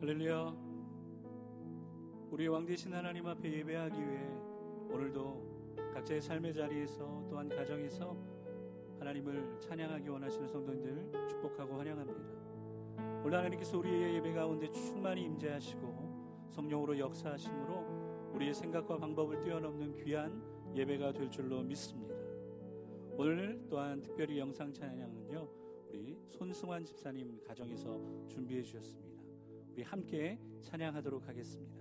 할렐루야. 우리 왕 대신 하나님 앞에 예배하기 위해 오늘도 각자의 삶의 자리에서 또한 가정에서 하나님을 찬양하기 원하시는 성도님들 축복하고 환영합니다. 오늘 하나님께서 우리의 예배 가운데 충만히 임재하시고 성령으로 역사하심으로 우리의 생각과 방법을 뛰어넘는 귀한 예배가 될 줄로 믿습니다. 오늘 또한 특별히 영상 찬양은요 우리 손승환 집사님 가정에서 준비해 주셨습니다. 우리 함께 찬양하도록 하겠습니다.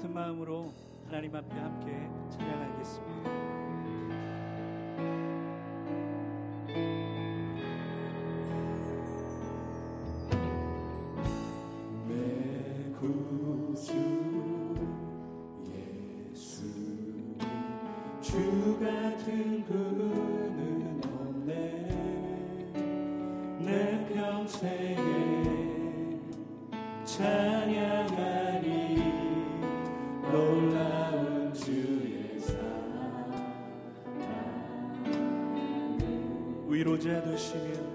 같은 마음으로 하나님 앞에 함께 찬양하겠습니다. 내 구주 없네 내 평생에 되시며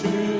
주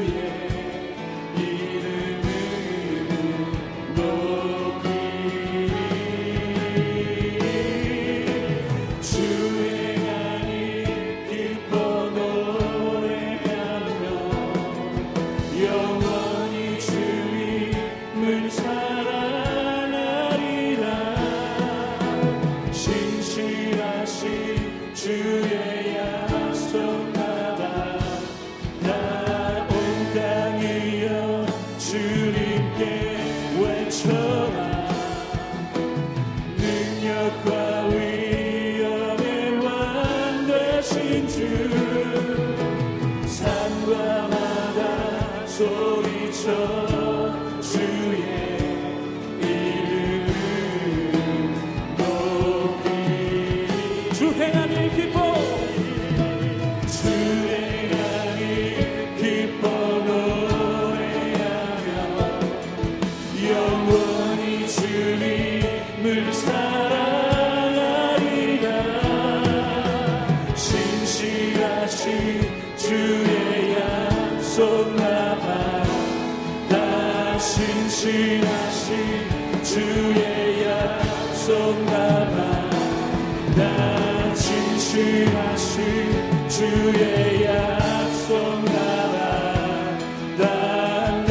나네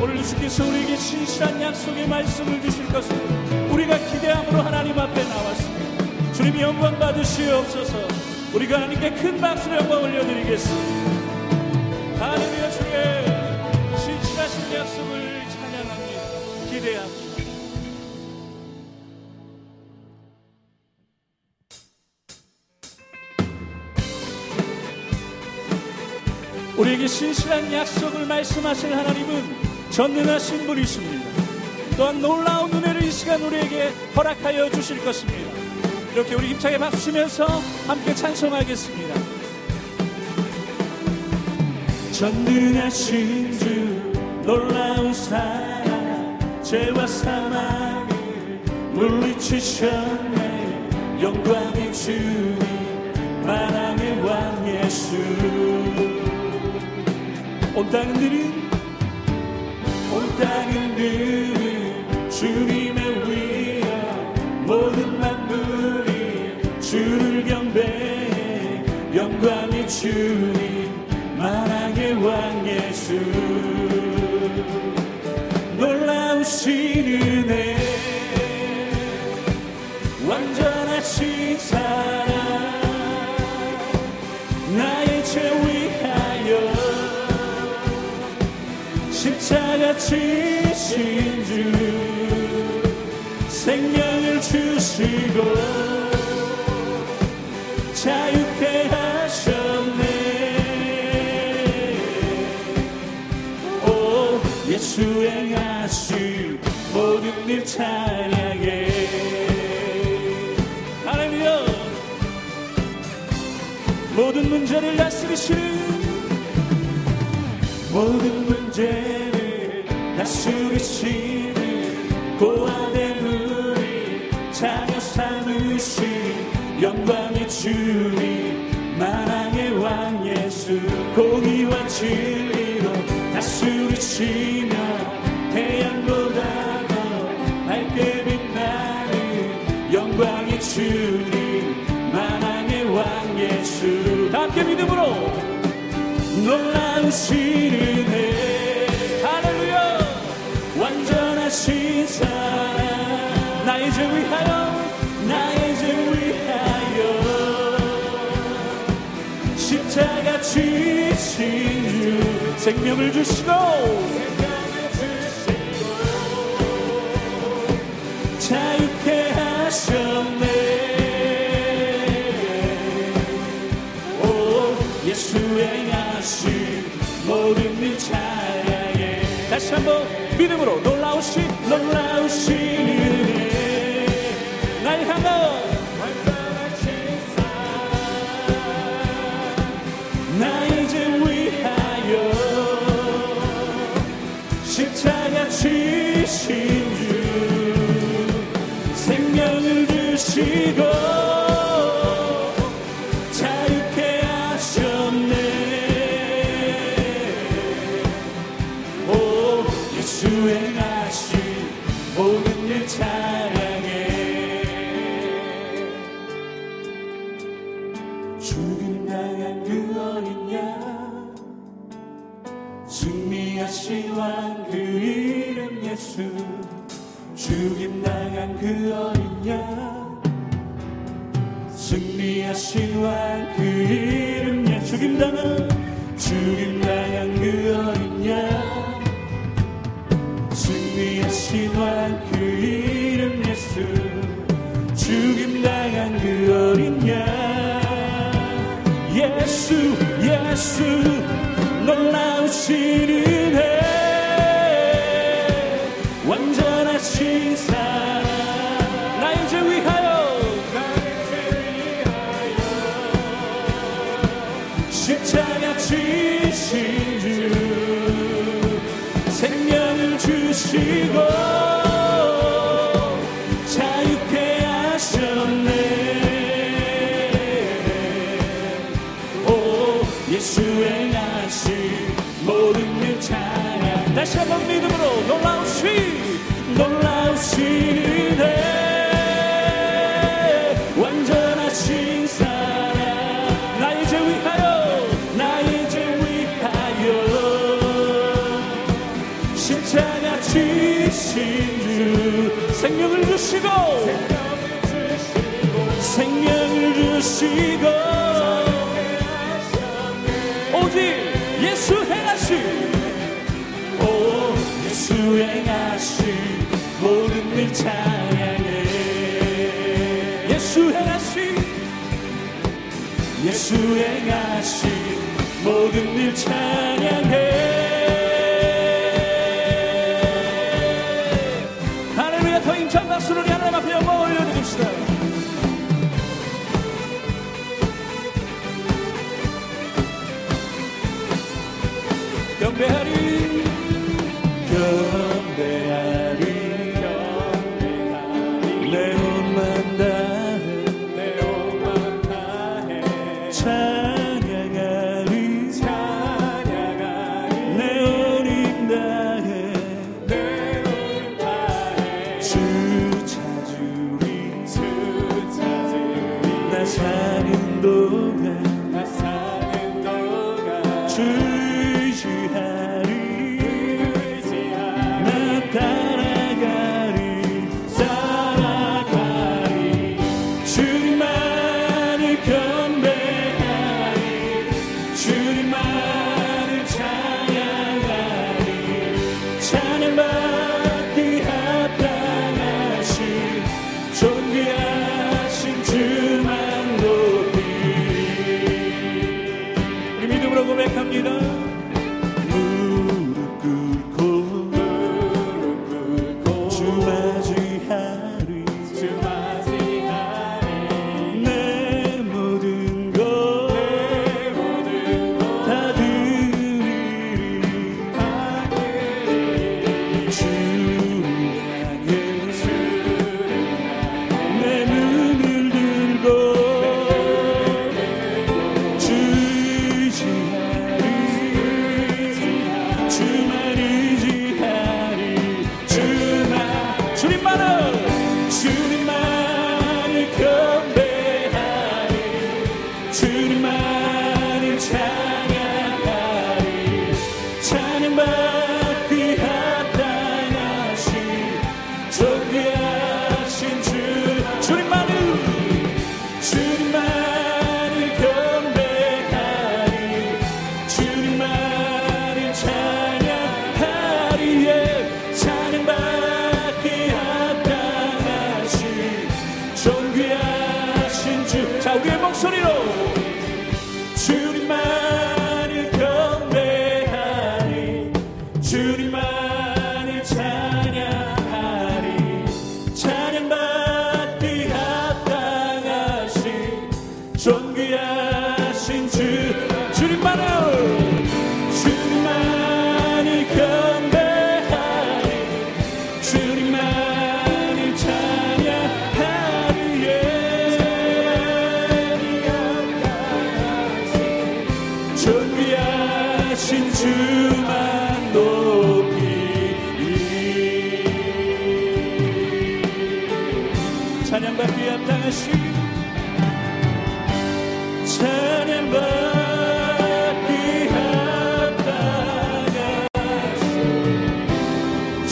오늘 주께서 우리에게 신실한 약속의 말씀을 주실 것을 우리가 기대함으로 하나님 앞에 나왔습니다. 주님이 영광 받으시옵소서. 우리가 하나님께 큰 박수로 영광 올려드리겠습니다. 하나님의 주의 신실하신 약속을 찬양합니다. 기대합니다. 우리에게 신실한 약속을 말씀하실 하나님은 전능하신 분이십니다. 또한 놀라운 은혜를 이 시간 우리에게 허락하여 주실 것입니다. 이렇게 우리 힘차게 박수 치면서 함께 찬송하겠습니다. 전능하신 주 놀라운 사랑 죄와 사망을 물리치셨네 영광의 주님 만왕의 왕 예수 온 땅은 들은 온 땅은 들은 주님의 주님 만왕의 왕 예수. 놀라우신 은혜 완전하신 사랑. 나의 죄 위하여 십자가 지신 주 생명을 주시고 찬양해. 하나님이여 모든 문제를 다스리시는 모든 문제를 다스리시는 고아된 우리 자녀 삼으신 영광의 주님 만왕의 왕 예수 공의와 진 예수 다 함께 믿음으로 놀라우신 은혜 할렐루야. 완전하신 사랑. 나의 죄 위하여 나의 죄 위하여. 십자가 지신 주 생명을 주시고 다시 한번 믿음으로 놀라우신 놀라우신 은혜 날 향하여 나의 죄 위하여 십자가 지신 주 생명을 주시고 수 놀라우신 은 다시 한번 믿음 찬양해. 예수의 가시 예수의 가시 모든 일 찬양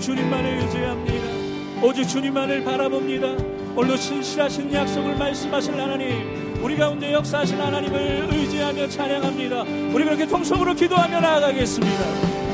주님만을 의지합니다. 오직 주님만을 바라봅니다. 오늘도 신실하신 약속을 말씀하실 하나님, 우리 가운데 역사하신 하나님을 의지하며 찬양합니다. 우리 그렇게 통성으로 기도하며 나아가겠습니다.